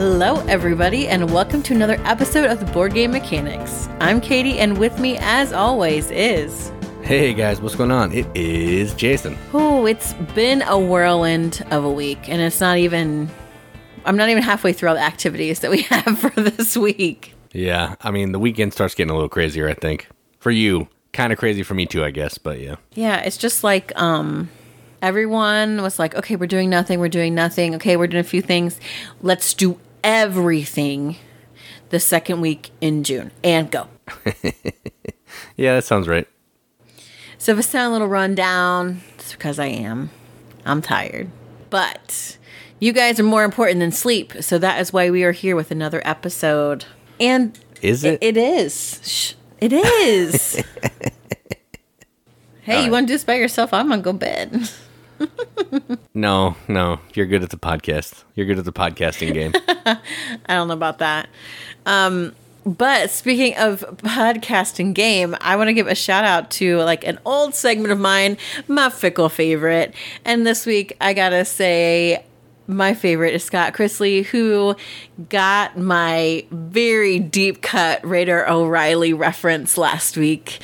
Hello, everybody, and welcome to another episode of the Board Game Mechanics. I'm Katie, and with me, as always, is. Hey guys, what's going on? It is Jason. Oh, it's been a whirlwind of a week, and it's not even. I'm not even halfway through all the activities that we have for this week. Yeah, I mean, the weekend starts getting a little crazier, I think. For you. Kind of crazy for me too, I guess, but yeah. Yeah, it's just like um everyone was like, "Okay, we're doing nothing. We're doing nothing. Okay, we're doing a few things. Let's do everything the second week in June and go." Yeah, that sounds right. So if I sound a little run down, it's because I am. I'm tired. But you guys are more important than sleep, so that is why we are here with another episode. And Is it? it is. Shh, it is. hey, you want to do this by yourself? I'm gonna go bed. No, no. You're good at the podcast. You're good at the podcasting game. I don't know about that. Um, but speaking of podcasting game, I want to give a shout out to like an old segment of mine, my fickle favorite. And this week, I gotta say, my favorite is Scott Chrisley, who got my very deep cut Radar O'Reilly reference last week.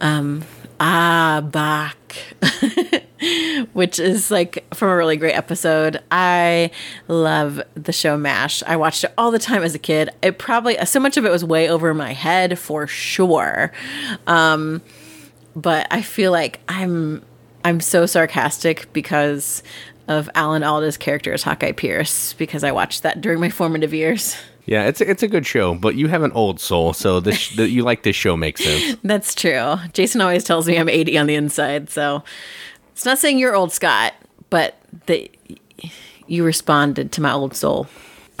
Um, ah, Bach. which is like from a really great episode. I love the show MASH. I watched it all the time as a kid. It probably so much of it was way over my head for sure. Um, but I feel like I'm I'm so sarcastic because of Alan Alda's character as Hawkeye Pierce because I watched that during my formative years. yeah, it's a, it's a good show, but you have an old soul, so this the, you like this show makes sense. That's true. Jason always tells me I'm 80 on the inside, so it's not saying you're old Scott, but that you responded to my old soul.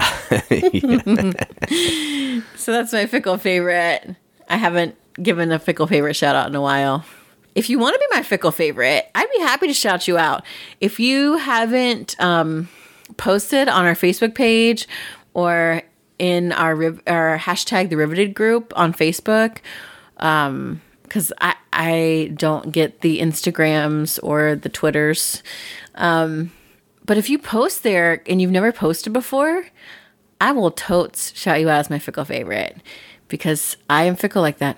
so that's my fickle favorite. I haven't given a fickle favorite shout out in a while. If you want to be my fickle favorite, I'd be happy to shout you out. If you haven't um, posted on our Facebook page or in our riv- our hashtag the riveted group on Facebook, um, because I I don't get the Instagrams or the Twitters. Um, but if you post there and you've never posted before, I will totes shout you out as my fickle favorite because I am fickle like that.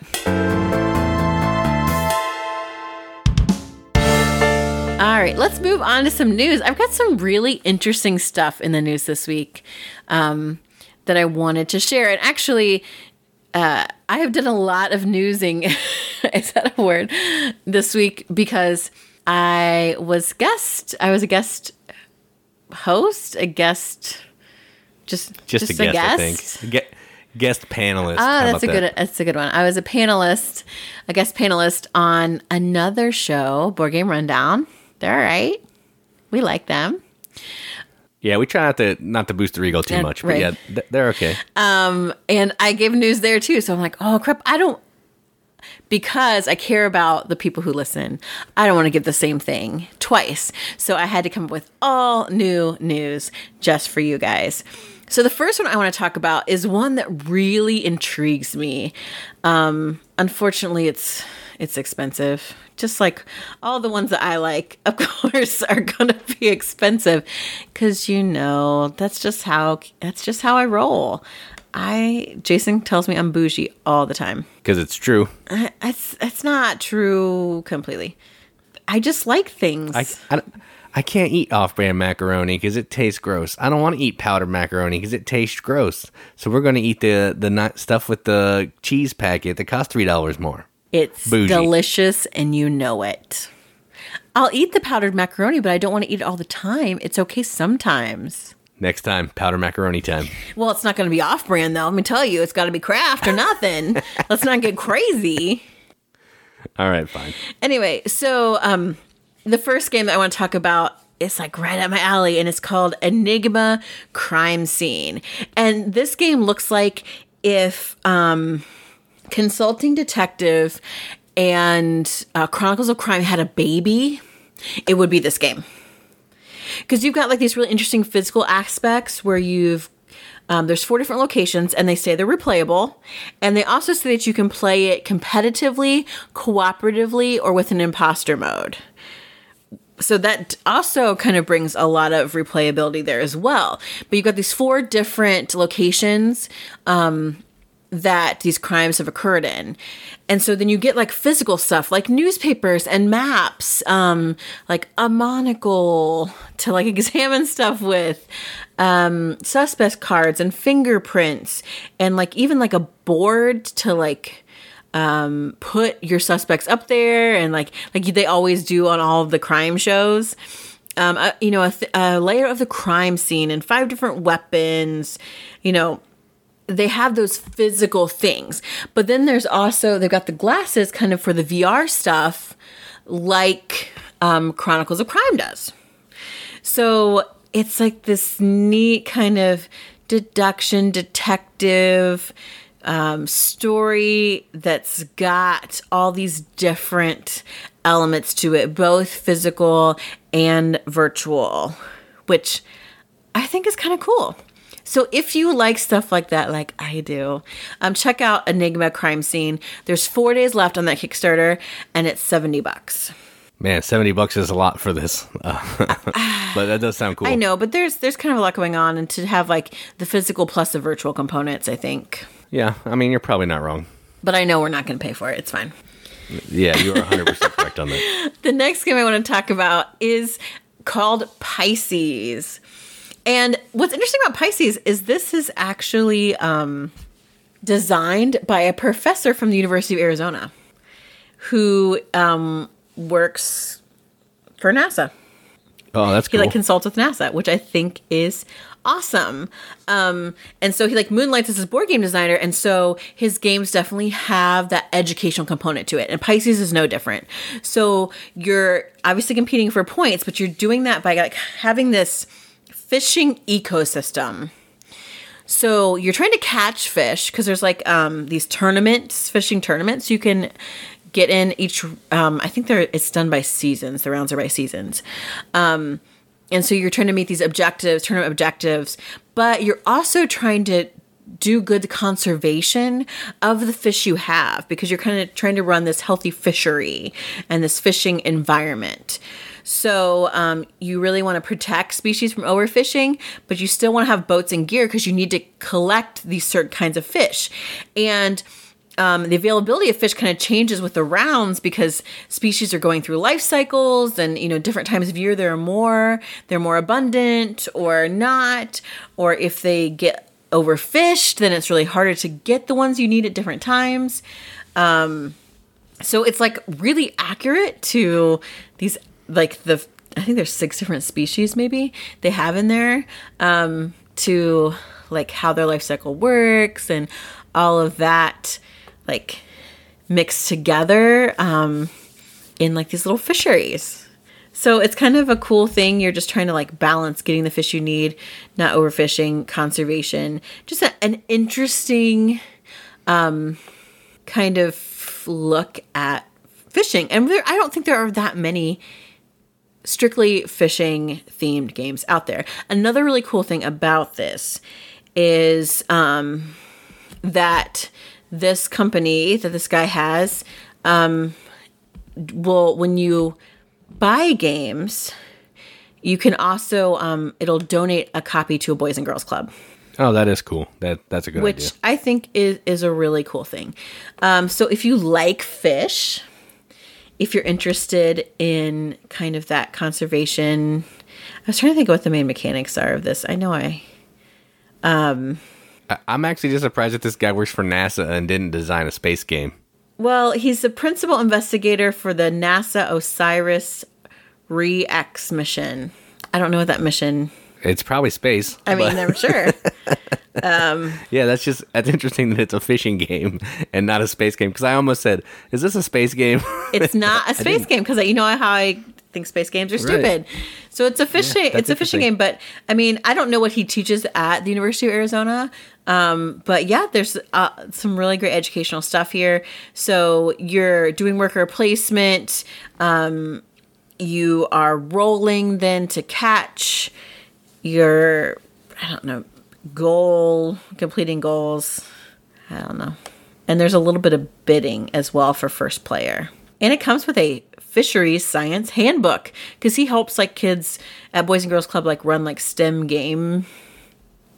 All right, let's move on to some news. I've got some really interesting stuff in the news this week um, that I wanted to share. And actually, uh, I have done a lot of newsing, is that a word, this week because I was guest. I was a guest host, a guest, just Just, a guest, I think. Guest panelist. How that's a good. that? That's a good one. I was a panelist, a guest panelist on another show, Board Game Rundown. They're all right. We like them. Yeah, we try not to not to boost their ego too And- much, but right. yeah, they're okay. Um, and I gave news there too. So I'm like, oh crap, I don't because I care about the people who listen. I don't want to give the same thing twice. So I had to come up with all new news just for you guys. So the first one I want to talk about is one that really intrigues me. Um, unfortunately, it's it's expensive. Just like all the ones that I like, of course, are going to be expensive cuz you know, that's just how that's just how I roll. I Jason tells me I'm bougie all the time. Because it's true. Uh, it's it's not true completely. I just like things. I, I, I can't eat off-brand macaroni because it tastes gross. I don't want to eat powdered macaroni because it tastes gross. So we're going to eat the the stuff with the cheese packet that costs three dollars more. it's bougie. delicious and you know it. I'll eat the powdered macaroni, but I don't want to eat it all the time. It's okay sometimes. Next time, powder macaroni time. Well, it's not going to be off brand though. Let me tell you, it's got to be Kraft or nothing. Let's not get crazy. All right, fine. Anyway, so um, the first game that I want to talk about is like right up my alley, and it's called Enigma Crime Scene. And this game looks like if um, Consulting Detective and uh, Chronicles of Crime had a baby, it would be this game. Because you've got like these really interesting physical aspects where you've um, there's four different locations, and they say they're replayable. And they also say that you can play it competitively, cooperatively, or with an imposter mode. so that also kind of brings a lot of replayability there as well. But you've got these four different locations um, that these crimes have occurred in. And so then you get like physical stuff like newspapers and maps, um, like a monocle to like examine stuff with, um, suspect cards and fingerprints, and like even like a board to like um, put your suspects up there and like like they always do on all of the crime shows. Um, uh, you know, a, th- a layer of the crime scene and five different weapons. You know, they have those physical things, but then there's also they've got the glasses kind of for the VR stuff, like um, Chronicles of Crime does. So it's like this neat kind of deduction detective um, story that's got all these different elements to it, both physical and virtual, which I think is kind of cool. So if you like stuff like that, like I do, um, check out Enigma Crime Scene. There's four days left on that Kickstarter, and it's seventy bucks. Man, seventy bucks is a lot for this, uh, but that does sound cool. I know, but there's there's kind of a lot going on, and to have like the physical plus the virtual components, I think. Yeah, I mean you're probably not wrong. But I know we're not going to pay for it. It's fine. Yeah, you are 100 percent correct on that. The next game I want to talk about is called Pisces. And what's interesting about Pisces is this is actually um, designed by a professor from the University of Arizona who um, works for NASA. Oh, that's cool. He cool. like consults with NASA, which I think is awesome. Um, and so he like moonlights as his board game designer, and so his games definitely have that educational component to it. And Pisces is no different. So you're obviously competing for points, but you're doing that by like having this fishing ecosystem. So you're trying to catch fish because there's like um, these tournaments, fishing tournaments you can get in each. Um, I think they're it's done by seasons. The rounds are by seasons, um, and so you're trying to meet these objectives, tournament objectives, but you're also trying to do good conservation of the fish you have because you're kind of trying to run this healthy fishery and this fishing environment. So um, you really want to protect species from overfishing, but you still want to have boats and gear because you need to collect these certain kinds of fish. And um, the availability of fish kind of changes with the rounds because species are going through life cycles and you know different times of year there are more they're more abundant or not or if they get overfished then it's really harder to get the ones you need at different times. Um, so it's like really accurate to these like the i think there's six different species maybe they have in there um, to like how their life cycle works and all of that like mixed together um, in like these little fisheries so it's kind of a cool thing. You're just trying to like balance getting the fish you need not overfishing conservation. Just a, an interesting um, kind of look at fishing. And there, i don't think there are that many strictly fishing themed games out there. Another really cool thing about this is um, that this company that this guy has um, will, when you buy games, you can also um, it'll donate a copy to a Boys and Girls Club Oh, that is cool. That that's a good idea. which idea. I think is is a really cool thing. Um, so if you like fish, if you're interested in kind of that conservation, I was trying to think of what the main mechanics are of this. I know I I, I'm actually just surprised that this guy works for NASA and didn't design a space game. well, he's the principal investigator for the NASA Osiris REx mission. I don't know what that mission. It's probably space. I mean, I'm sure. yeah, that's just that's interesting that it's a fishing game and not a space game. Because I almost said, "Is this a space game?" It's not a space game because you know how I think space games are Right. stupid. So it's a fishing. that's it's a fishing game, but I mean, I don't know what he teaches at the University of Arizona. Um, but yeah, there's uh, some really great educational stuff here. So you're doing worker placement. Um, you are rolling then to catch your I don't know goal completing goals. I don't know. And there's a little bit of bidding as well for first player. And it comes with a fisheries science handbook because he helps like kids at Boys and Girls Club like run like STEM game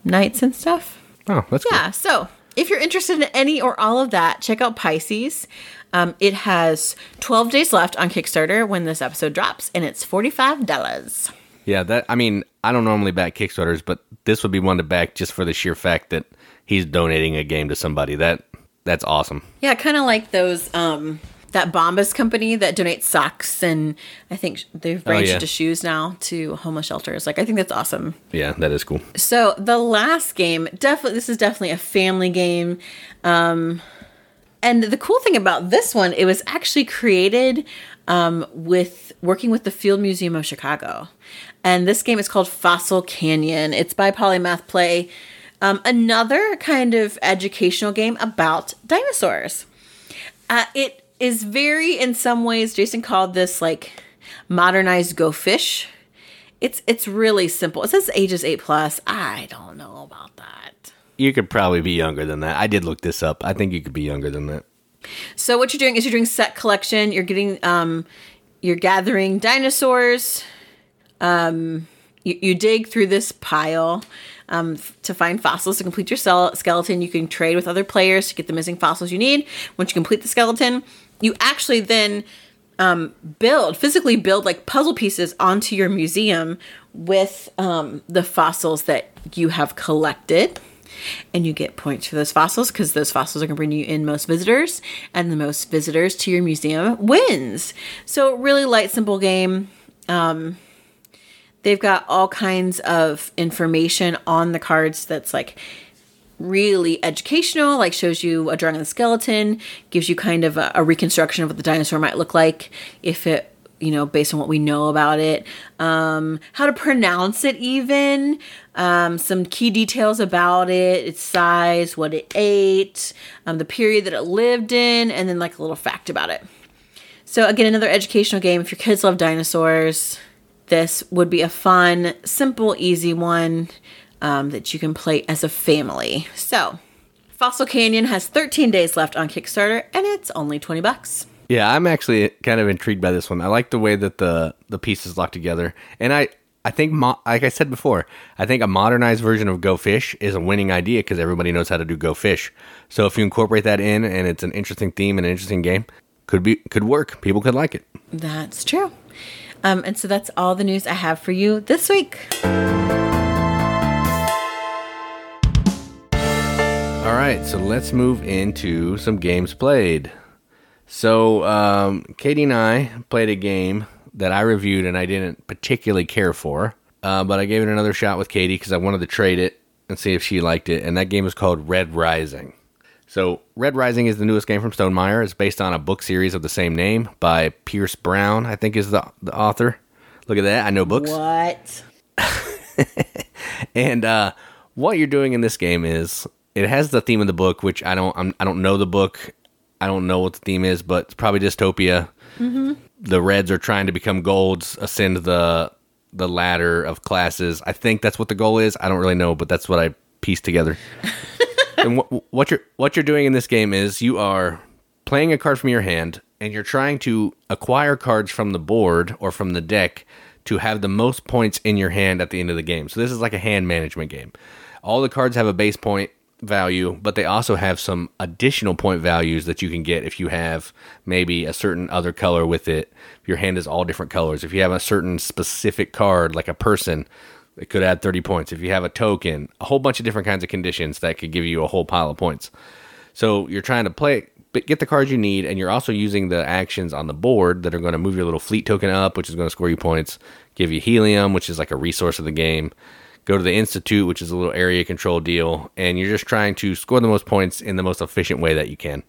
nights and stuff. Oh, that's cool. Yeah, so if you're interested in any or all of that, check out Pisces. Um, it has 12 days left on Kickstarter when this episode drops, and it's $45. Yeah, that I mean, I don't normally back Kickstarters, but this would be one to back just for the sheer fact that he's donating a game to somebody. That that's awesome. Yeah, kind of like those um that Bombas company that donates socks and I think they've branched yeah. into shoes now to homeless shelters. Like I think that's awesome. Yeah, that is cool. So the last game, definitely this is definitely a family game. Um and the cool thing about this one, it was actually created um, with working with the Field Museum of Chicago. And this game is called Fossil Canyon. It's by Polymath Play. Um, another kind of educational game about dinosaurs. Uh, it is very, in some ways, Jason called this like modernized Go Fish. It's it's really simple. It says ages eight plus. I don't know about that. You could probably be younger than that. I did look this up. I think you could be younger than that. So what you're doing is you're doing set collection. You're getting um, you're gathering dinosaurs. Um, you, you dig through this pile um, to find fossils to complete your skeleton. You can trade with other players to get the missing fossils you need. Once you complete the skeleton, you actually then um, build physically build like puzzle pieces onto your museum with um, the fossils that you have collected and you get points for those fossils because those fossils are going to bring you in most visitors and the most visitors to your museum wins. So really light simple game. Um, they've got all kinds of information on the cards that's like really educational like shows you a drawing of the skeleton gives you kind of a, a reconstruction of what the dinosaur might look like if it you know based on what we know about it. Um, how to pronounce it even. Um, some key details about it its size what it ate um, the period that it lived in and then like a little fact about it. So again another educational game. If your kids love dinosaurs this would be a fun simple easy one um, that you can play as a family. So fossil canyon has 13 days left on kickstarter and it's only 20 bucks Yeah, I'm actually kind of intrigued by this one. I like the way that the the pieces lock together, and I I think mo- like I said before, I think a modernized version of Go Fish is a winning idea because everybody knows how to do Go Fish. So if you incorporate that in, and it's an interesting theme and an interesting game, could be could work. People could like it. That's true. Um, and so that's all the news I have for you this week. All right, so let's move into some games played. So, um, Katie and I played a game that I reviewed and I didn't particularly care for, uh, but I gave it another shot with Katie because I wanted to trade it and see if she liked it. And that game is called Red Rising. So, Red Rising is the newest game from Stonemaier. It's based on a book series of the same name by Pierce Brown, I think is the, the author. Look at that. I know books. What? And uh, what you're doing in this game is it has the theme of the book, which I don't I'm, I don't know the book. I don't know what the theme is, but it's probably dystopia. Mm-hmm. The reds are trying to become golds, ascend the the ladder of classes. I think that's what the goal is. I don't really know, but that's what I pieced together. and what, what you're what you're doing in this game is you are playing a card from your hand and you're trying to acquire cards from the board or from the deck to have the most points in your hand at the end of the game. So this is like a hand management game. All the cards have a base point value, but they also have some additional point values that you can get if you have maybe a certain other color with it. If your hand is all different colors, if you have a certain specific card like a person, it could add 30 points. If you have a token, a whole bunch of different kinds of conditions that could give you a whole pile of points. So you're trying to play, but get the cards you need, and you're also using the actions on the board that are going to move your little fleet token up, which is going to score you points, give you helium, which is like a resource of the game. Go to the institute, which is a little area control deal, and you're just trying to score the most points in the most efficient way that you can.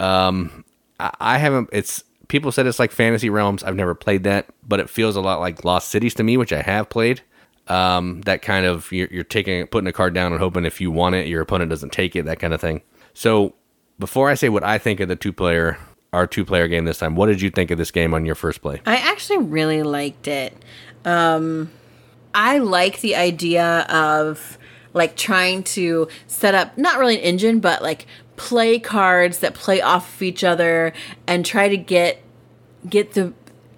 Um, I, I haven't. It's people said it's like Fantasy Realms. I've never played that, but it feels a lot like Lost Cities to me, which I have played um, that kind of you're, you're taking putting a card down and hoping if you want it your opponent doesn't take it that kind of thing so before i say what i think of the two player our two player game this time what did you think of this game on your first play I actually really liked it. Um, I like the idea of like trying to set up not really an engine, but like play cards that play off of each other and try to get get the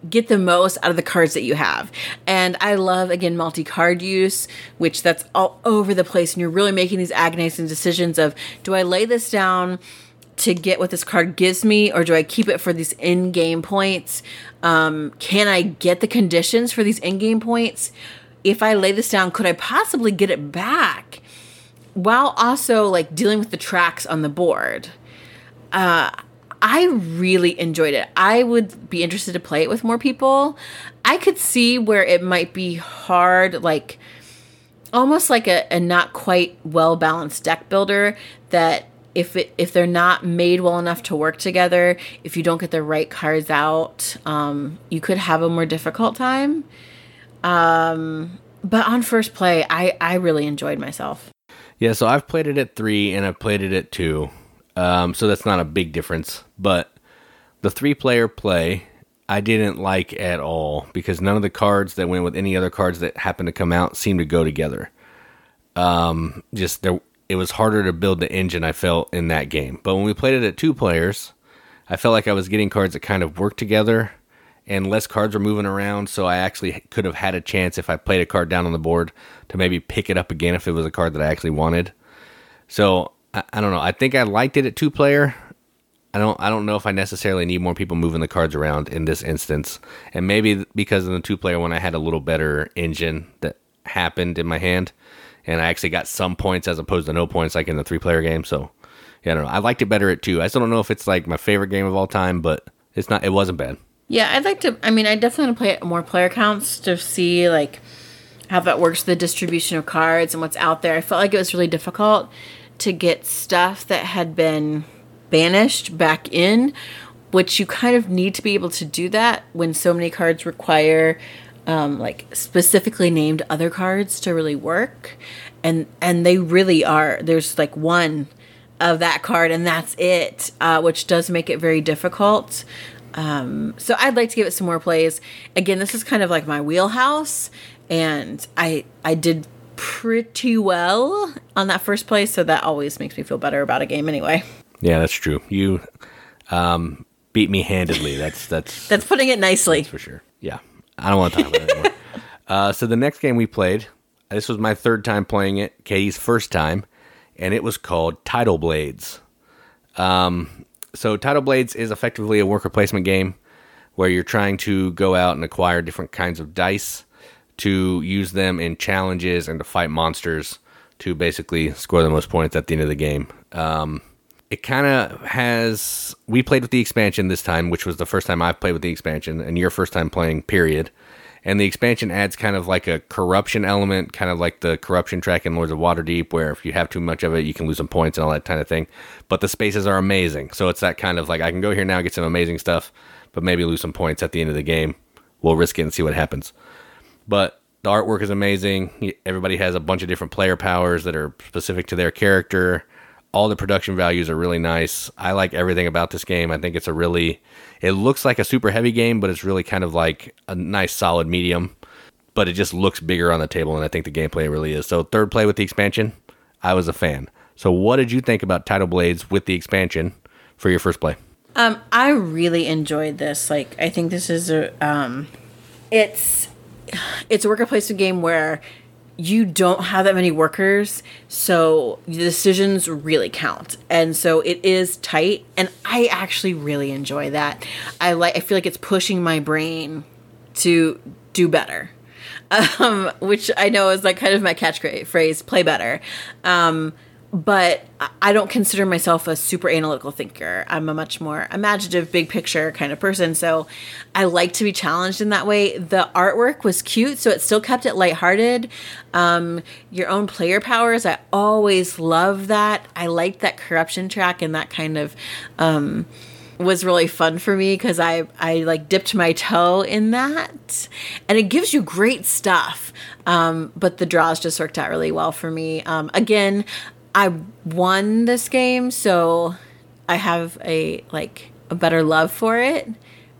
get the most out of the cards that you have. And I love again multi-card use, which that's all over the place and you're really making these agonizing decisions of do I lay this down to get what this card gives me or do I keep it for these in-game points? Um, can I get the conditions for these in-game points? If I lay this down, could I possibly get it back while also like dealing with the tracks on the board? Uh, I really enjoyed it. I would be interested to play it with more people. I could see where it might be hard, like almost like a, a not quite well balanced deck builder that if it if they're not made well enough to work together, if you don't get the right cards out, um, you could have a more difficult time. Um, but on first play, I I really enjoyed myself. Yeah, so I've played it at three and I've played it at two. Um, so that's not a big difference. But the three player play, I didn't like at all because none of the cards that went with any other cards that happened to come out seemed to go together. Um, just there, it was harder to build the engine. I felt in that game. But when we played it at two players, I felt like I was getting cards that kind of worked together, and less cards were moving around. So I actually could have had a chance if I played a card down on the board to maybe pick it up again if it was a card that I actually wanted. So I, I don't know. I think I liked it at two player. I don't I don't know if I necessarily need more people moving the cards around in this instance. And maybe because in the two player one I had a little better engine that happened in my hand and I actually got some points as opposed to no points like in the three player game. So yeah, I don't know. I liked it better at two. I still don't know if it's like my favorite game of all time, but it's not it wasn't bad. Yeah, I'd like to I mean I definitely want to play more player counts to see like how that works the distribution of cards and what's out there. I felt like it was really difficult to get stuff that had been banished back in, which you kind of need to be able to do that when so many cards require um, like specifically named other cards to really work, and and they really are. There's like one of that card, and that's it, uh, which does make it very difficult. Um, so I'd like to give it some more plays. Again, this is kind of like my wheelhouse, and I I did pretty well on that first place, so that always makes me feel better about a game anyway. Yeah, that's true. You um, beat me handedly. That's that's that's putting it nicely for sure. Yeah, I don't want to talk about it anymore. uh, so the next game we played, this was my third time playing it. Katie's first time, and it was called Tidal Blades. Um, so Tidal Blades is effectively a worker placement game where you're trying to go out and acquire different kinds of dice to use them in challenges and to fight monsters to basically score the most points at the end of the game. Um, it kind of has. We played with the expansion this time, which was the first time I've played with the expansion, and your first time playing, period. And the expansion adds kind of like a corruption element, kind of like the corruption track in Lords of Waterdeep, where if you have too much of it, you can lose some points and all that kind of thing. But the spaces are amazing. So it's that kind of like I can go here now, get some amazing stuff, but maybe lose some points at the end of the game. We'll risk it and see what happens. But the artwork is amazing. Everybody has a bunch of different player powers that are specific to their character. All the production values are really nice. I like everything about this game. I think it's a really it looks like a super heavy game, but it's really kind of like a nice solid medium. But it just looks bigger on the table and I think the gameplay really is. So third play with the expansion, I was a fan. So what did you think about Tidal Blades with the expansion for your first play? Um, I really enjoyed this. Like I think this is a um it's it's a worker placement game where you don't have that many workers, so the decisions really count. And so it is tight, and I actually really enjoy that. I like I feel like it's pushing my brain to do better. Um, which I know is like kind of my catchphrase, play better. Um, but I don't consider myself a super analytical thinker. I'm a much more imaginative, big picture kind of person. So I like to be challenged in that way. The artwork was cute, so it still kept it lighthearted. Um, your own player powers, I always love that. I liked that corruption track and that kind of. Um, was really fun for me because I I like dipped my toe in that, and it gives you great stuff. Um, but the draws just worked out really well for me. Um, again, I won this game, so I have a like a better love for it.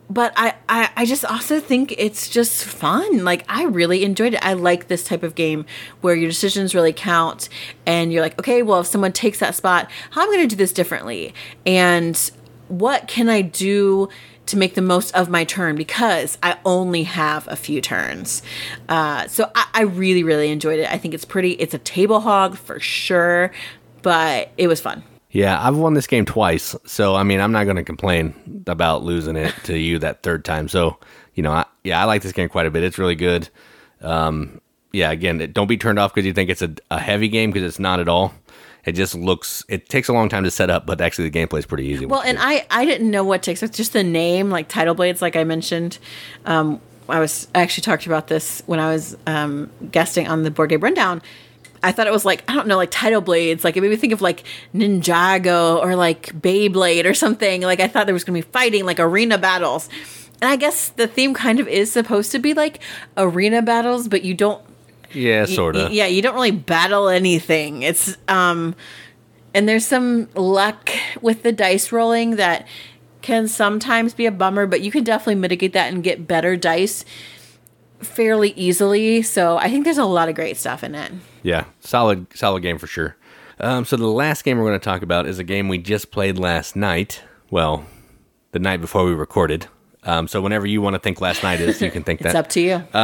But I, I, I just also think it's just fun. Like I really enjoyed it. I like this type of game where your decisions really count and you're like, okay, well if someone takes that spot, how am I gonna do this differently? And what can I do to make the most of my turn because I only have a few turns. Uh, so I, I really, really enjoyed it. I think it's pretty. It's a table hog for sure, but it was fun. Yeah, I've won this game twice, so I mean, I'm not going to complain about losing it to you that third time. So, you know, I, yeah, I like this game quite a bit. It's really good. Um, yeah, again, don't be turned off because you think it's a, a heavy game because it's not at all. It just looks. It takes a long time to set up, but actually the gameplay is pretty easy. Well, and I I didn't know what to expect. Just the name, like title Blades, like I mentioned. Um, I was I actually talked about this when I was um, guesting on the board game rundown. I thought it was like I don't know, like title Blades. Like it made me think of like Ninjago or like Beyblade or something. Like I thought there was gonna be fighting, like arena battles. And I guess the theme kind of is supposed to be like arena battles, but you don't. Yeah, sort of. Yeah, you don't really battle anything. It's um, and there's some luck with the dice rolling that can sometimes be a bummer, but you can definitely mitigate that and get better dice fairly easily. So I think there's a lot of great stuff in it. Yeah, solid, solid game for sure. Um, so the last game we're going to talk about is a game we just played last night. Well, the night before we recorded. Um, so whenever you want to think last night is, you can think that. It's up to you.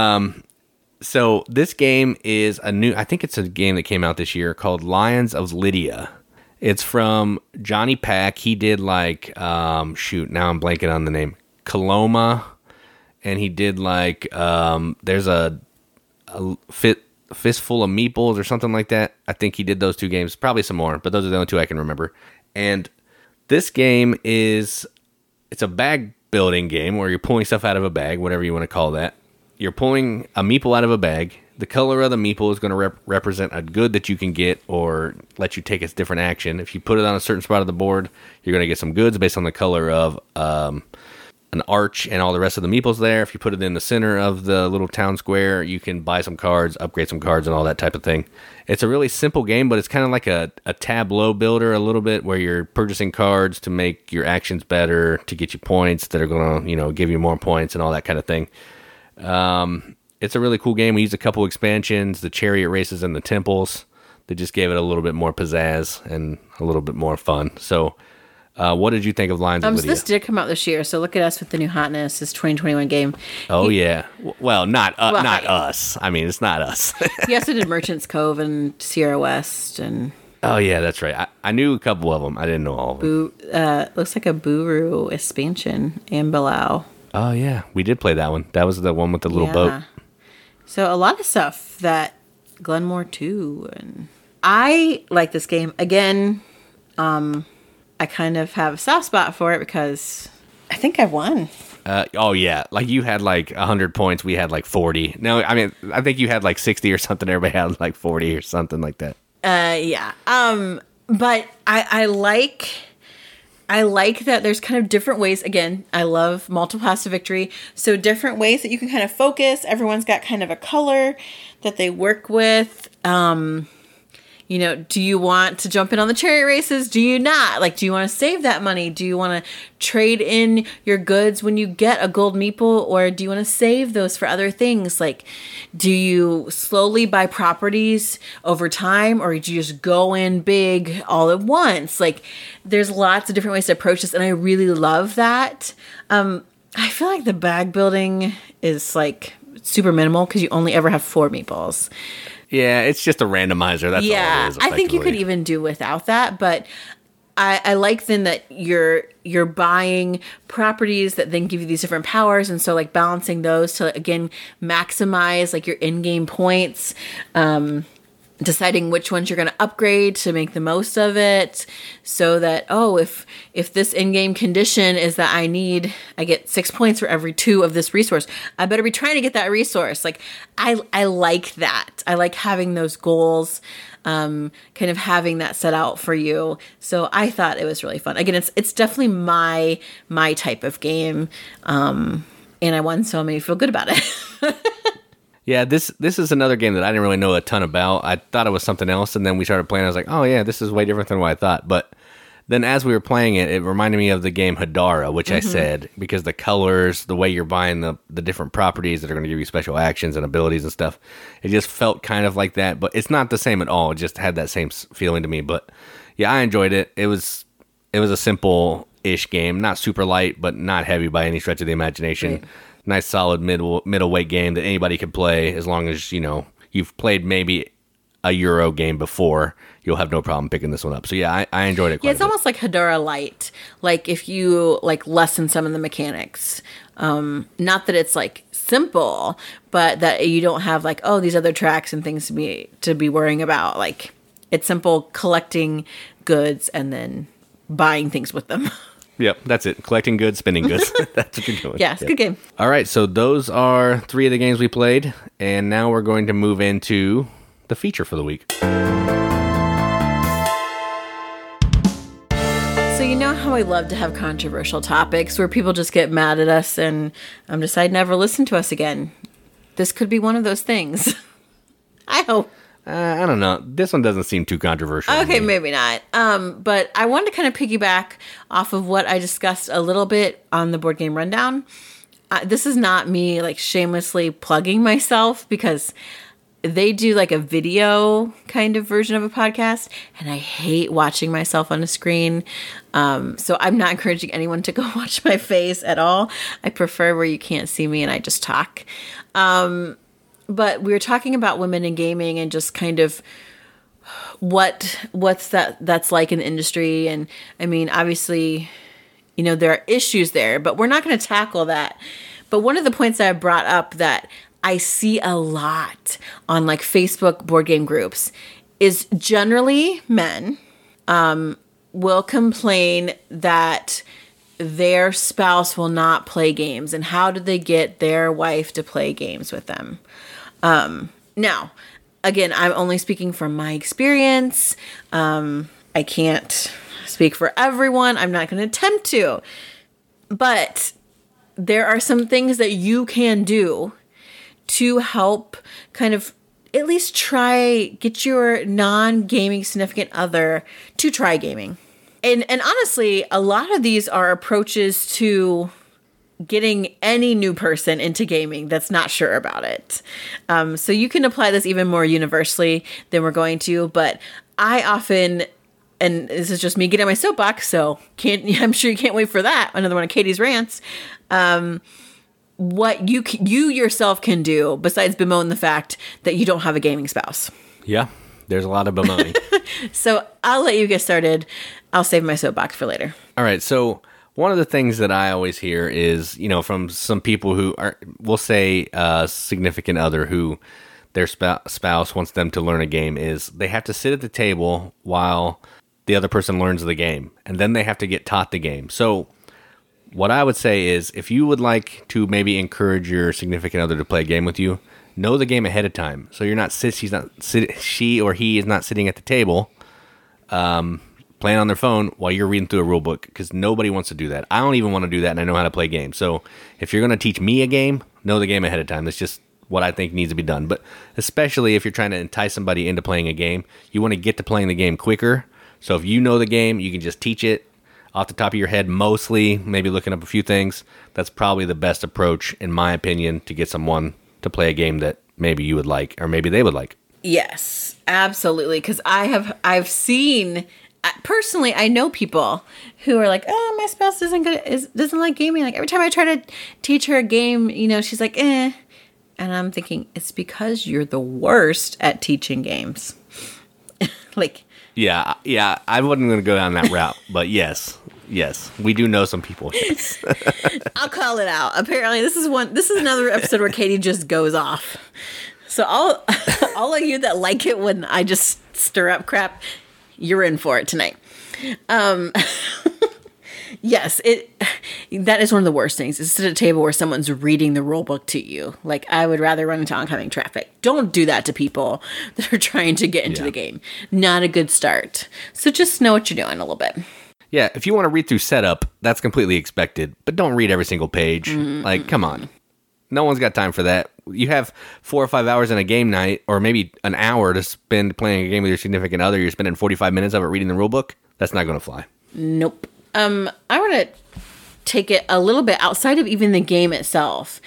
So this game is a new. I think it's a game that came out this year called Lions of Lydia. It's from Johnny Pac. He did like um, shoot. Now I'm blanking on the name. Coloma, and he did like um, there's a, a fit fistful of meeples or something like that. I think he did those two games. Probably some more, but those are the only two I can remember. And this game is it's a bag building game where you're pulling stuff out of a bag, whatever you want to call that. You're pulling a meeple out of a bag. The color of the meeple is going to rep- represent a good that you can get or let you take a different action. If you put it on a certain spot of the board, you're going to get some goods based on the color of um, an arch and all the rest of the meeples there. If you put it in the center of the little town square, you can buy some cards, upgrade some cards, and all that type of thing. It's a really simple game, but it's kind of like a, a tableau builder a little bit where you're purchasing cards to make your actions better, to get you points that are going to, you know, give you more points and all that kind of thing. Um, it's a really cool game. We used a couple expansions, the chariot races and the temples. They just gave it a little bit more pizzazz and a little bit more fun. So, uh, what did you think of Lines Um, of so this did come out this year, so look at us with the new hotness. This 2021 game. oh yeah. Well, not uh, Well, not I- us. I mean, it's not us. He also did Merchant's Cove and Sierra West, and oh yeah, that's right. I, I knew a couple of them. I didn't know all of them. Boo, uh, looks like a Buru expansion and Bilal. Oh yeah, we did play that one. That was the one with the little boat. So a lot of stuff that Glenmore too, and I like this game again. Um, I kind of have a soft spot for it because I think I won. Uh, oh yeah, like you had like hundred points. We had like forty. No, I mean I think you had like sixty or something. Everybody had like forty or something like that. Uh, yeah. Um, but I I like. I like that there's kind of different ways. Again, I love multiple paths to victory. So different ways that you can kind of focus. Everyone's got kind of a color that they work with. Um, you know, do you want to jump in on the chariot races? Do you not? Like, do you want to save that money? Do you want to trade in your goods when you get a gold meeple, or do you want to save those for other things? Like, do you slowly buy properties over time, or do you just go in big all at once? Like, there's lots of different ways to approach this, and I really love that. Um, I feel like the bag building is like super minimal because you only ever have four meatballs Yeah, it's just a randomizer. That's all yeah it is. i think you could even do without that but I, I like then that you're you're buying properties that then give you these different powers and so like balancing those to again maximize like your in-game points um deciding which ones you're going to upgrade to make the most of it so that oh if if this in-game condition is that i need i get six points for every two of this resource i better be trying to get that resource. Like i i like that. I like having those goals um kind of having that set out for you. So i thought it was really fun. Again it's it's definitely my my type of game um and i won so i made feel good about it Yeah, this this is another game that I didn't really know a ton about. I thought it was something else, and then we started playing. I was like, oh yeah, this is way different than what I thought. But then as we were playing it, it reminded me of the game Hadara, which I mm-hmm. said because the colors, the way you're buying the the different properties that are going to give you special actions and abilities and stuff, it just felt kind of like that. But it's not the same at all. It just had that same feeling to me. But yeah, I enjoyed it. It was it was a simple ish game, not super light, but not heavy by any stretch of the imagination. Right. Nice, solid middle middleweight game that anybody could play as long as you know you've played maybe a Euro game before. You'll have no problem picking this one up. So yeah, I, I enjoyed it. Quite Yeah, it's a bit. almost like Hadara Light. Like if you like lessen some of the mechanics. Um, not that it's like simple, but that you don't have like oh these other tracks and things to be to be worrying about. Like it's simple collecting goods and then buying things with them. Yep, that's it. Collecting goods, spending goods. that's what you're doing. yeah, it's a good game. All right, so those are three of the games we played, and now we're going to move into the feature for the week. So you know how I love to have controversial topics where people just get mad at us and um, decide never listen to us again. This could be one of those things. I hope. Uh, I don't know. This one doesn't seem too controversial. Okay, maybe not. Um, but I wanted to kind of piggyback off of what I discussed a little bit on the board game rundown. Uh, this is not me like shamelessly plugging myself because they do like a video kind of version of a podcast, and I hate watching myself on a screen. Um, so I'm not encouraging anyone to go watch my face at all. I prefer where you can't see me and I just talk. Um, but we were talking about women in gaming and just kind of what what's that that's like in the industry. And i mean obviously you know there are issues there but we're not going to tackle that. But one of the points that i brought up that i see a lot on like facebook board game groups is generally men um, will complain that their spouse will not play games and how do they get their wife to play games with them um, now, again, I'm only speaking from my experience. Um, I can't speak for everyone. I'm not going to attempt to. But there are some things that you can do to help kind of at least try get your non-gaming significant other to try gaming. And and honestly, a lot of these are approaches to getting any new person into gaming that's not sure about it. Um, so you can apply this even more universally than we're going to. But I often, and this is just me getting my soapbox, so can't I'm sure you can't wait for that. Another one of Katie's rants. Um, what you you yourself can do besides bemoan the fact that you don't have a gaming spouse. Yeah, there's a lot of bemoaning. So I'll let you get started. I'll save my soapbox for later. All right, so one of the things that I always hear is, you know, from some people who are, we'll say, a significant other who their spou- spouse wants them to learn a game is they have to sit at the table while the other person learns the game, and then they have to get taught the game. So, what I would say is, if you would like to maybe encourage your significant other to play a game with you, know the game ahead of time. So you're not she's not she or he is not sitting at the table um, playing on their phone while you're reading through a rule book because nobody wants to do that. I don't even want to do that, and I know how to play games. So if you're going to teach me a game, know the game ahead of time. That's just what I think needs to be done. But especially if you're trying to entice somebody into playing a game, you want to get to playing the game quicker. So if you know the game, you can just teach it off the top of your head, mostly, maybe looking up a few things. That's probably the best approach, in my opinion, to get someone to play a game that maybe you would like or maybe they would like. Yes, absolutely. Because I have I've seen personally, I know people who are like, "Oh, my spouse isn't good, is doesn't like gaming." Like every time I try to teach her a game, you know, she's like, "Eh," and I'm thinking it's because you're the worst at teaching games. like, Yeah, yeah, I wasn't going to go down that route, but yes, yes, we do know some people. Yes. I'll call it out. Apparently, this is one. This is another episode where Katie just goes off. So all all of you that like it when I just stir up crap, you're in for it tonight. Um, yes, it that is one of the worst things. Is sit at a table where someone's reading the rule book to you. Like I would rather run into oncoming traffic. Don't do that to people that are trying to get into Yeah. the game. Not a good start. So just know what you're doing a little bit. Yeah, if you want to read through setup, that's completely expected, but don't read every single page. Like, come on. No one's got time for that. You have four or five hours in a game night, or maybe an hour to spend playing a game with your significant other. You're spending 45 minutes of it reading the rule book. That's not going to fly. Nope. Um, I want to take it a little bit outside of even the game itself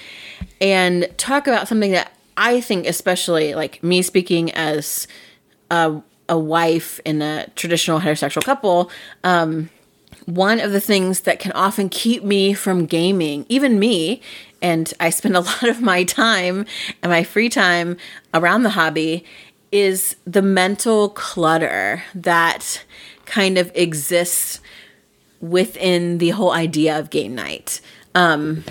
and talk about something that I think, especially like me speaking as a, a wife in a traditional heterosexual couple, um, one of the things that can often keep me from gaming, even me, and I spend a lot of my time and my free time around the hobby, is the mental clutter that kind of exists within the whole idea of game night. Um,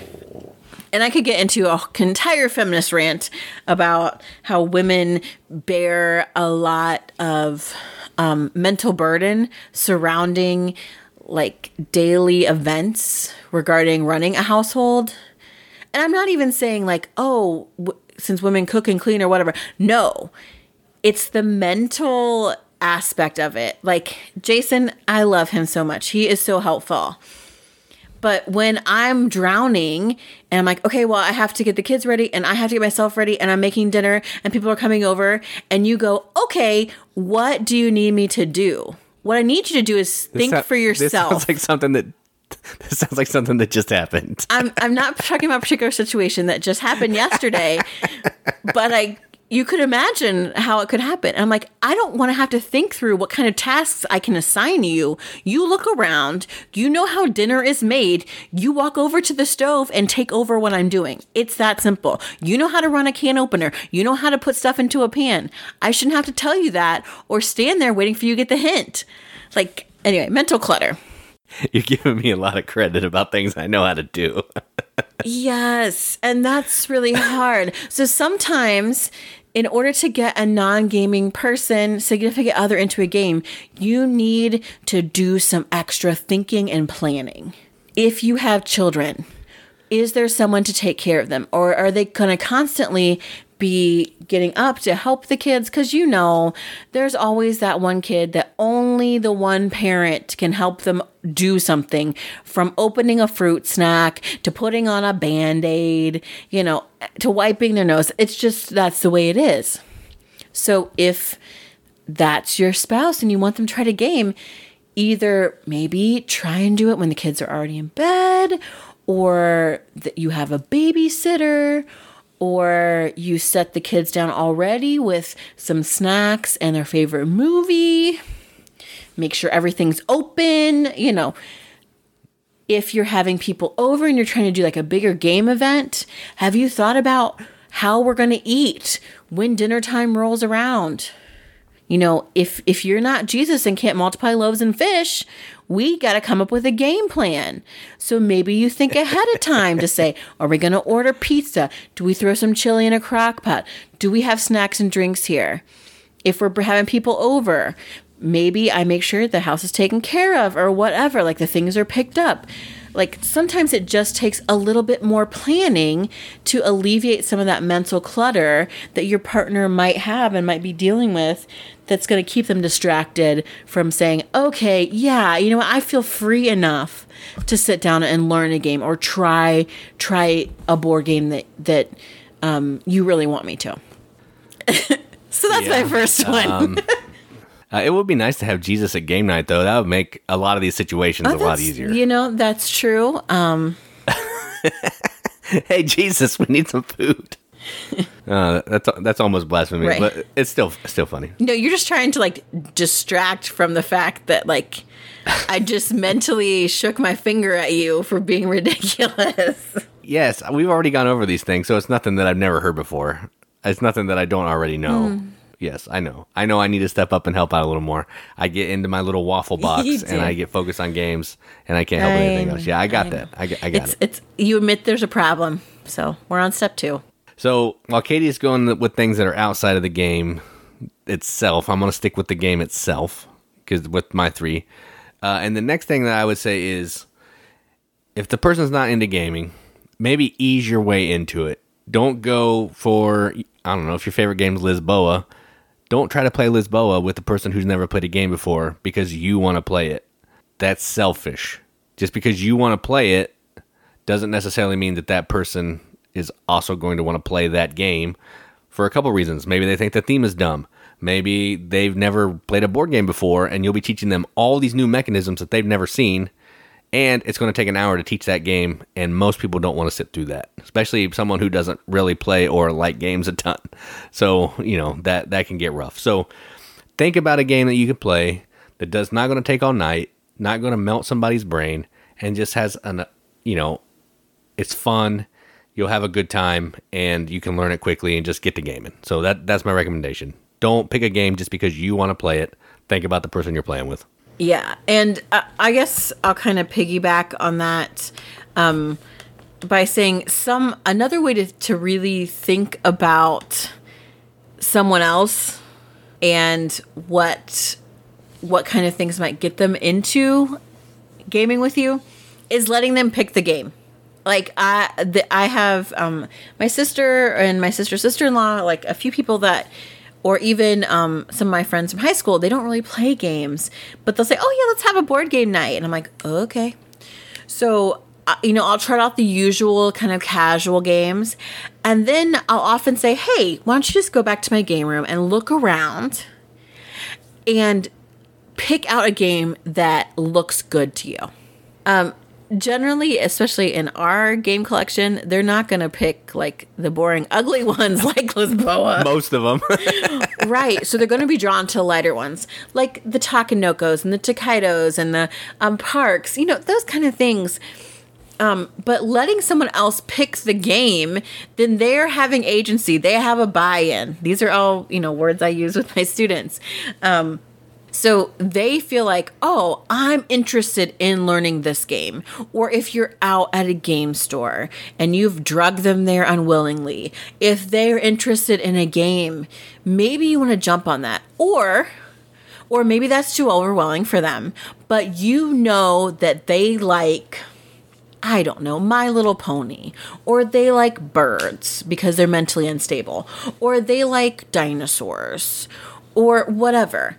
and I could get into an entire feminist rant about how women bear a lot of um, mental burden surrounding like daily events regarding running a household. And I'm not even saying like, oh, w- since women cook and clean or whatever. No, it's the mental aspect of it. Like Jason, I love him so much. He is so helpful. But when I'm drowning and I'm like, okay, well, I have to get the kids ready and I have to get myself ready and I'm making dinner and people are coming over and you go, okay, what do you need me to do? What I need you to do is think so- for yourself. This sounds like something that. This sounds like something that just happened. I'm I'm not talking about a particular situation that just happened yesterday, but I you could imagine how it could happen. And I'm like, I don't want to have to think through what kind of tasks I can assign you. You look around, you know how dinner is made, you walk over to the stove and take over what I'm doing. It's that simple. You know how to run a can opener, you know how to put stuff into a pan. I shouldn't have to tell you that or stand there waiting for you to get the hint. Like, anyway, mental clutter. You're giving me a lot of credit about things I know how to do. Yes, and that's really hard. So sometimes in order to get a non-gaming person, significant other into a game, you need to do some extra thinking and planning. If you have children, is there someone to take care of them or are they going to constantly be getting up to help the kids because you know there's always that one kid that only the one parent can help them do something from opening a fruit snack to putting on a band-aid you know to wiping their nose. It's just that's the way it is. So if that's your spouse and you want them to try to game either maybe try and do it when the kids are already in bed or that you have a babysitter or you set the kids down already with some snacks and their favorite movie. Make sure everything's open, you know. If you're having people over and you're trying to do like a bigger game event, have you thought about how we're going to eat when dinner time rolls around? You know, if if you're not Jesus and can't multiply loaves and fish, we got to come up with a game plan. So maybe you think ahead of time to say, are we going to order pizza? Do we throw some chili in a crock pot? Do we have snacks and drinks here? If we're having people over, maybe I make sure the house is taken care of or whatever, like the things are picked up. Like sometimes it just takes a little bit more planning to alleviate some of that mental clutter that your partner might have and might be dealing with that's going to keep them distracted from saying, okay, yeah, you know what, I feel free enough to sit down and learn a game or try try a board game that that um, you really want me to. so that's Yeah. my first one. Uh, it would be nice to have Jesus at game night, though. That would make a lot of these situations a lot Oh, easier. You know, that's true. Um, hey, Jesus, we need some food. Uh, that's that's almost blasphemy, Right. but it's still still funny. no, you're just trying to like distract from the fact that like I just mentally shook my finger at you for being ridiculous. Yes, we've already gone over these things, so it's nothing that I've never heard before. It's nothing that I don't already know. Hmm. Yes, I know. I know I need to step up and help out a little more. I get into my little waffle box and I get focused on games, and I can't help with anything I else. Yeah, I got know. that. I, got- I got It's it. it's you admit there's a problem, so we're on step two. So while Katie is going with things that are outside of the game itself, I'm going to stick with the game itself because with my three. Uh, and the next thing that I would say is, if the person's not into gaming, maybe ease your way into it. Don't go for I don't know if your favorite game is Lisboa. Don't try to play Lisboa with the person who's never played a game before because you want to play it. That's selfish. Just because you want to play it doesn't necessarily mean that that person is also going to want to play that game for a couple reasons. Maybe they think the theme is dumb. Maybe they've never played a board game before and you'll be teaching them all these new mechanisms that they've never seen. And it's going to take an hour to teach that game, and most people don't want to sit through that, especially someone who doesn't really play or like games a ton. So, you know, that, that can get rough. So, think about a game that you could play that does not going to take all night, not going to melt somebody's brain, and just has an, you know, it's fun. You'll have a good time, and you can learn it quickly and just get to gaming. So that that's my recommendation. Don't pick a game just because you want to play it. Think about the person you're playing with. Yeah, and uh, I guess I'll kind of piggyback on that um, by saying some another way to to really think about someone else and what what kind of things might get them into gaming with you is letting them pick the game. Like I, the, I have um, my sister and my sister's sister in law, like a few people that, or even um, some of my friends from high school. They don't really play games, but they'll say, "Oh yeah, let's have a board game night," and I'm like, "Okay." So uh, you know, I'll try out the usual kind of casual games, and then I'll often say, "Hey, why don't you just go back to my game room and look around?" and pick out a game that looks good to you. Um, generally, especially in our game collection, they're not going to pick like the boring, ugly ones like Lisboa. Most of them. right. So they're going to be drawn to lighter ones like the Takenokos and the Tokaidos and the um, Parks, you know, those kind of things. Um, but letting someone else pick the game, then they're having agency. They have a buy in. These are all, you know, words I use with my students. Um, so they feel like, oh, I'm interested in learning this game. Or if you're out at a game store and you've drugged them there unwillingly, if they're interested in a game, maybe you want to jump on that. Or or maybe that's too overwhelming for them, but you know that they like I don't know, My Little Pony, or they like birds because they're mentally unstable, or they like dinosaurs, or whatever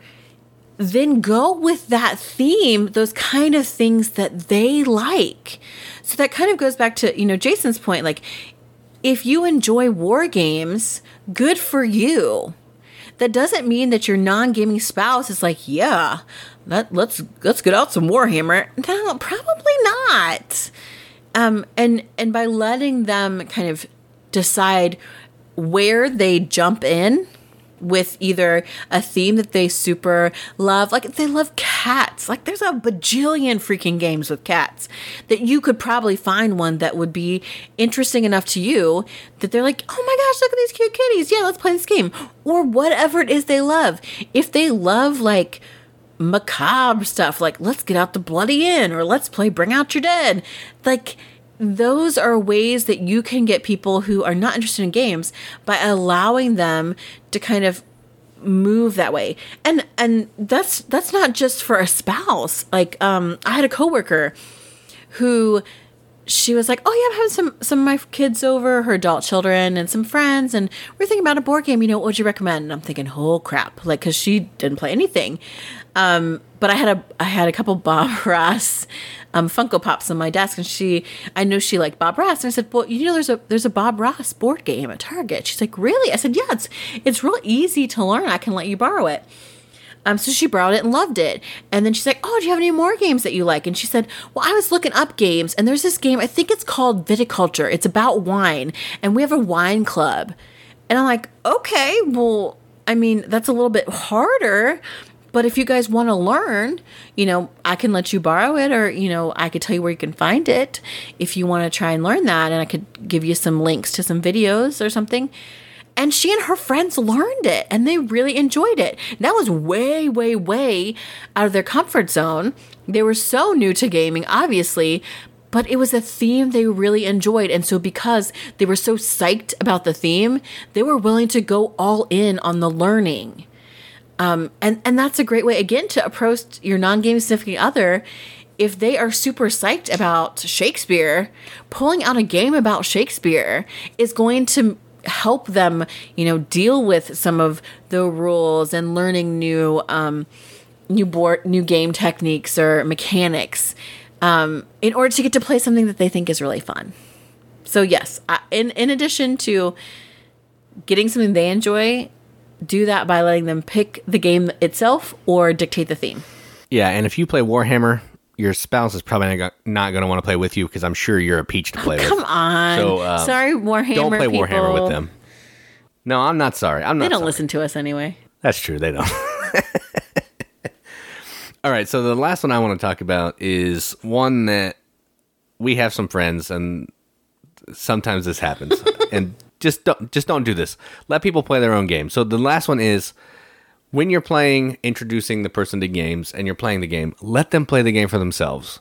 then go with that theme, those kind of things that they like. So that kind of goes back to, you know, Jason's point like if you enjoy war games, good for you. That doesn't mean that your non-gaming spouse is like, "Yeah, that let's let's get out some Warhammer." No, probably not. Um and and by letting them kind of decide where they jump in with either a theme that they super love. Like they love cats. Like there's a bajillion freaking games with cats that you could probably find one that would be interesting enough to you that they're like, oh my gosh, look at these cute kitties. Yeah, let's play this game. Or whatever it is they love. If they love like macabre stuff, like let's get out the bloody inn or let's play Bring Out Your Dead. Like those are ways that you can get people who are not interested in games by allowing them to kind of move that way and and that's that's not just for a spouse like um i had a coworker who she was like, "Oh yeah, I'm having some some of my kids over, her adult children, and some friends, and we're thinking about a board game. You know, what would you recommend?" And I'm thinking, "Oh crap!" Like, because she didn't play anything. Um, but I had a I had a couple Bob Ross um, Funko Pops on my desk, and she I know she liked Bob Ross, and I said, "Well, you know, there's a there's a Bob Ross board game at Target." She's like, "Really?" I said, "Yeah, it's it's real easy to learn. I can let you borrow it." Um, so she borrowed it and loved it. And then she's like, Oh, do you have any more games that you like? And she said, Well, I was looking up games, and there's this game, I think it's called Viticulture. It's about wine, and we have a wine club. And I'm like, Okay, well, I mean, that's a little bit harder. But if you guys want to learn, you know, I can let you borrow it or, you know, I could tell you where you can find it if you want to try and learn that. And I could give you some links to some videos or something. And she and her friends learned it and they really enjoyed it. That was way, way, way out of their comfort zone. They were so new to gaming, obviously, but it was a theme they really enjoyed. And so, because they were so psyched about the theme, they were willing to go all in on the learning. Um, and, and that's a great way, again, to approach your non-game significant other. If they are super psyched about Shakespeare, pulling out a game about Shakespeare is going to help them, you know, deal with some of the rules and learning new, um, new board, new game techniques or mechanics, um, in order to get to play something that they think is really fun. So yes, I, in in addition to getting something they enjoy, do that by letting them pick the game itself or dictate the theme. Yeah, and if you play Warhammer, your spouse is probably not going to want to play with you because I'm sure you're a peach to play oh, with. Come on. So, uh, sorry, Warhammer. Don't play people. Warhammer with them. No, I'm not sorry. I'm not. They don't sorry. listen to us anyway. That's true. They don't. All right, so the last one I want to talk about is one that we have some friends, and sometimes this happens, and just don't just don't do this. Let people play their own game. So the last one is when you're playing, introducing the person to games, and you're playing the game. Let them play the game for themselves.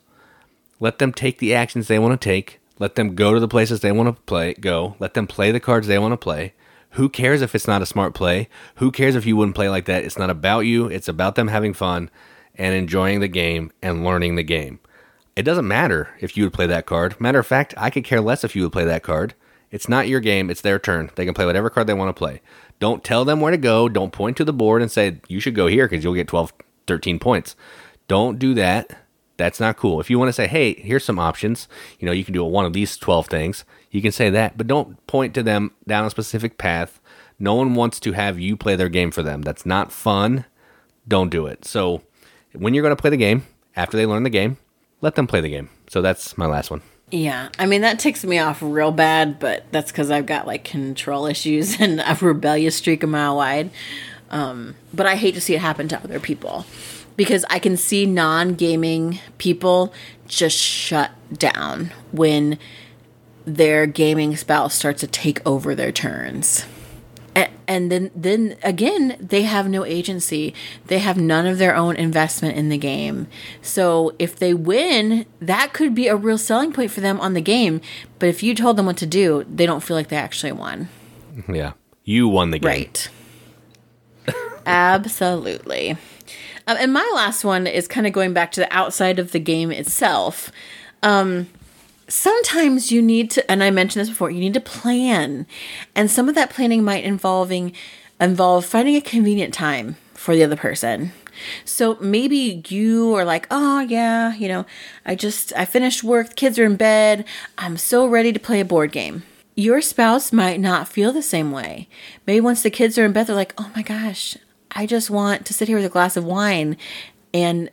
Let them take the actions they want to take. Let them go to the places they want to play. Go. Let them play the cards they want to play. Who cares if it's not a smart play? Who cares if you wouldn't play like that? It's not about you. It's about them having fun and enjoying the game and learning the game. It doesn't matter if you would play that card. Matter of fact, I could care less if you would play that card. It's not your game, it's their turn. They can play whatever card they want to play. Don't tell them where to go. Don't point to the board and say, you should go here because you'll get 12, 13 points. Don't do that. That's not cool. If you want to say, hey, here's some options, you know, you can do one of these 12 things, you can say that, but don't point to them down a specific path. No one wants to have you play their game for them. That's not fun. Don't do it. So, when you're going to play the game, after they learn the game, let them play the game. So that's my last one. Yeah, I mean that ticks me off real bad, but that's because I've got like control issues and a rebellious streak a mile wide. Um, but I hate to see it happen to other people because I can see non-gaming people just shut down when their gaming spouse starts to take over their turns and then then again they have no agency. They have none of their own investment in the game. So if they win that could be a real selling point for them on the game. But if you told them what to do they don't feel like they actually won. Yeah. You won the game. Right. Absolutely. Um, and my last one is kind of going back to the outside of the game itself. Um, sometimes you need to and i mentioned this before you need to plan. And some of that planning might involving involve finding a convenient time for the other person. So maybe you are like oh yeah you know i just i finished work the kids are in bed i'm so ready to play a board game. Your spouse might not feel the same way. Maybe once the kids are in bed they're like oh my gosh i just want to sit here with a glass of wine and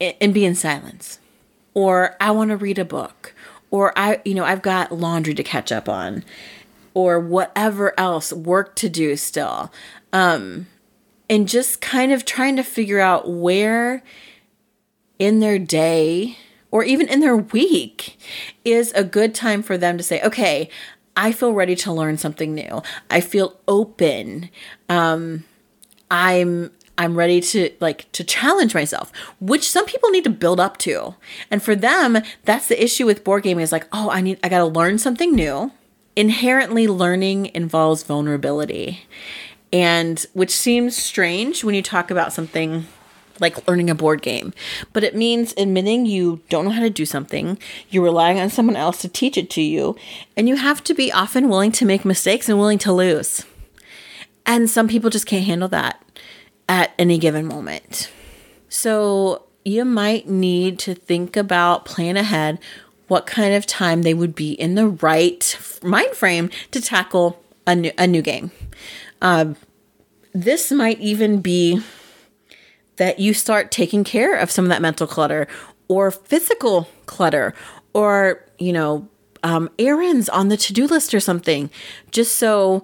and be in silence. Or i want to read a book or I, you know, I've got laundry to catch up on, or whatever else work to do still. Um, and just kind of trying to figure out where in their day or even in their week is a good time for them to say, okay, I feel ready to learn something new. I feel open. Um, I'm I'm ready to like to challenge myself, which some people need to build up to. And for them, that's the issue with board gaming is like, oh, I need I got to learn something new. Inherently learning involves vulnerability. And which seems strange when you talk about something like learning a board game, but it means admitting you don't know how to do something, you're relying on someone else to teach it to you, and you have to be often willing to make mistakes and willing to lose. And some people just can't handle that at any given moment. So you might need to think about, plan ahead what kind of time they would be in the right mind frame to tackle a new, a new game. Uh, this might even be that you start taking care of some of that mental clutter or physical clutter or, you know, um, errands on the to do list or something, just so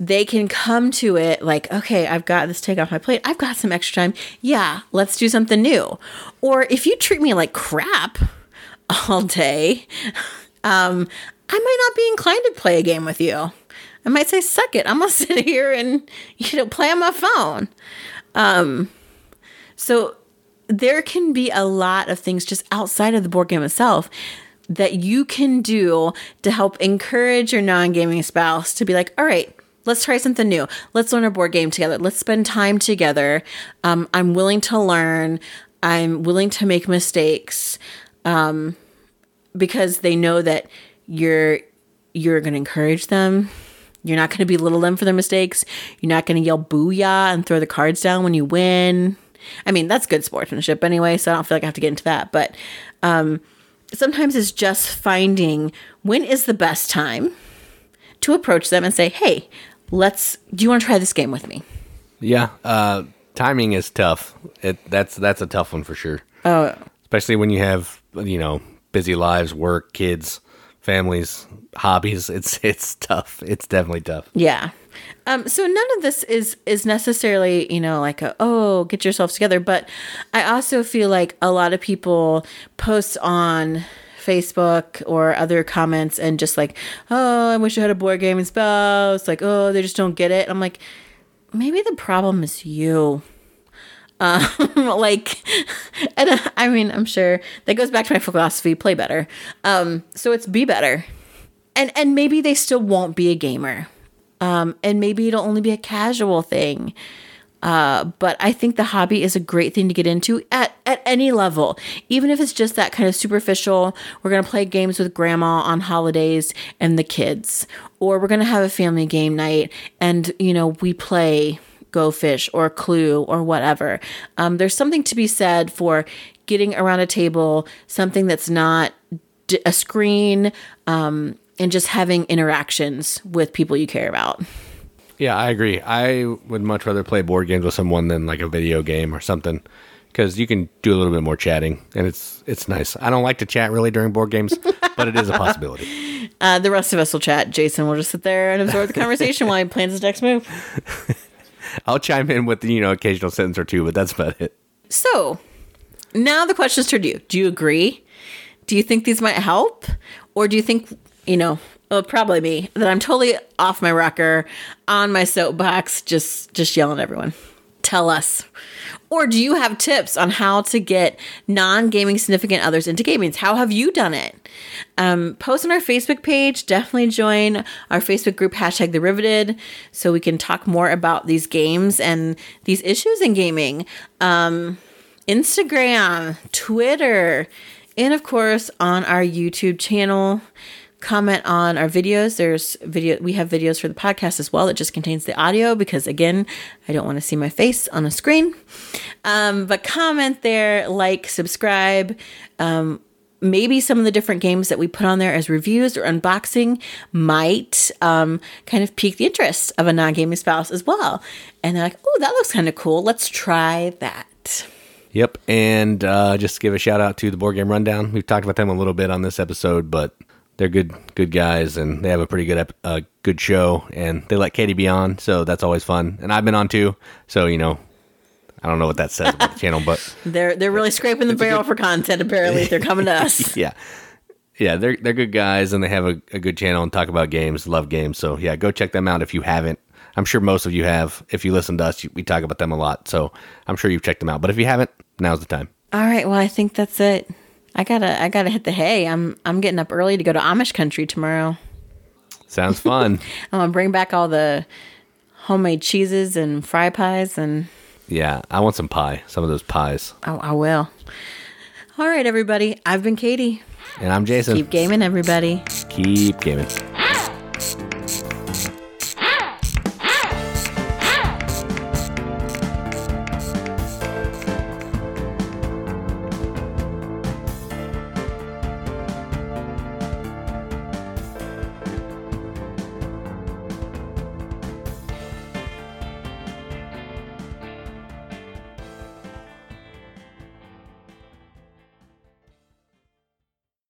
they can come to it like, okay, I've got this take off my plate. I've got some extra time. Yeah, let's do something new. Or if you treat me like crap all day, um, I might not be inclined to play a game with you. I might say, suck it. I'm gonna sit here and you know play on my phone. Um, so there can be a lot of things just outside of the board game itself that you can do to help encourage your non-gaming spouse to be like, all right, let's try something new. Let's learn a board game together. Let's spend time together. Um, I'm willing to learn. I'm willing to make mistakes um, because they know that you're you're going to encourage them. You're not going to belittle them for their mistakes. You're not going to yell booyah and throw the cards down when you win. I mean, that's good sportsmanship anyway, so I don't feel like I have to get into that. But um, sometimes it's just finding when is the best time to approach them and say, hey, let's do you want to try this game with me yeah uh timing is tough it that's that's a tough one for sure oh especially when you have you know busy lives work kids families, hobbies. It's it's tough. It's definitely tough. Yeah. Um, so none of this is is necessarily, you know, like a, oh, get yourselves together. But I also feel like a lot of people post on Facebook or other comments and just like, oh, I wish I had a board gaming spouse. Like, oh, they just don't get it. I'm like, maybe the problem is you. Um, like, and I mean, I'm sure that goes back to my philosophy: play better. Um, so it's be better, and and maybe they still won't be a gamer, um, and maybe it'll only be a casual thing. Uh, but I think the hobby is a great thing to get into at, at any level, even if it's just that kind of superficial. We're going to play games with grandma on holidays and the kids, or we're going to have a family game night and, you know, we play Go Fish or Clue or whatever. Um, there's something to be said for getting around a table, something that's not d- a screen, um, and just having interactions with people you care about. Yeah, I agree. I would much rather play board games with someone than like a video game or something because you can do a little bit more chatting and it's it's nice. I don't like to chat really during board games, but it is a possibility. Uh, the rest of us will chat. Jason will just sit there and absorb the conversation while he plans his next move. I'll chime in with you know occasional sentence or two, but that's about it. So now the question is to you. Do you agree? Do you think these might help? Or do you think, you know, well, probably me, that I'm totally off my rocker, on my soapbox, just just yelling at everyone? Tell us. Or do you have tips on how to get non gaming significant others into gaming? How have you done it? Um, post on our Facebook page. Definitely join our Facebook group, hashtag the Riveted, so we can talk more about these games and these issues in gaming. Um, Instagram, Twitter, and of course on our YouTube channel comment on our videos. There's video we have videos for the podcast as well that just contains the audio because again, I don't want to see my face on a screen. Um, but comment there, like, subscribe. Um, maybe some of the different games that we put on there as reviews or unboxing might um, kind of pique the interest of a non-gaming spouse as well. And they're like, "Oh, that looks kind of cool. Let's try that." Yep, and uh, just give a shout out to the Board Game Rundown. We've talked about them a little bit on this episode, but they're good good guys and they have a pretty good ep- uh, good show and they let Katie be on, so that's always fun. And I've been on too, so you know, I don't know what that says about the channel, but They're they're really scraping the barrel for content. Apparently, they're coming to us. yeah. Yeah, they're they're good guys and they have a, a good channel and talk about games, love games. So yeah, go check them out if you haven't. I'm sure most of you have. If you listen to us, we talk about them a lot. So I'm sure you've checked them out. But if you haven't, now's the time. All right. Well, I think that's it. I gotta I gotta hit the hay. I'm I'm getting up early to go to Amish country tomorrow. Sounds fun. I'm gonna bring back all the homemade cheeses and fry pies and yeah, I want some pie. Some of those pies. I, I will. All right, everybody. I've been Katie. And I'm Jason. Keep gaming, everybody. Keep gaming.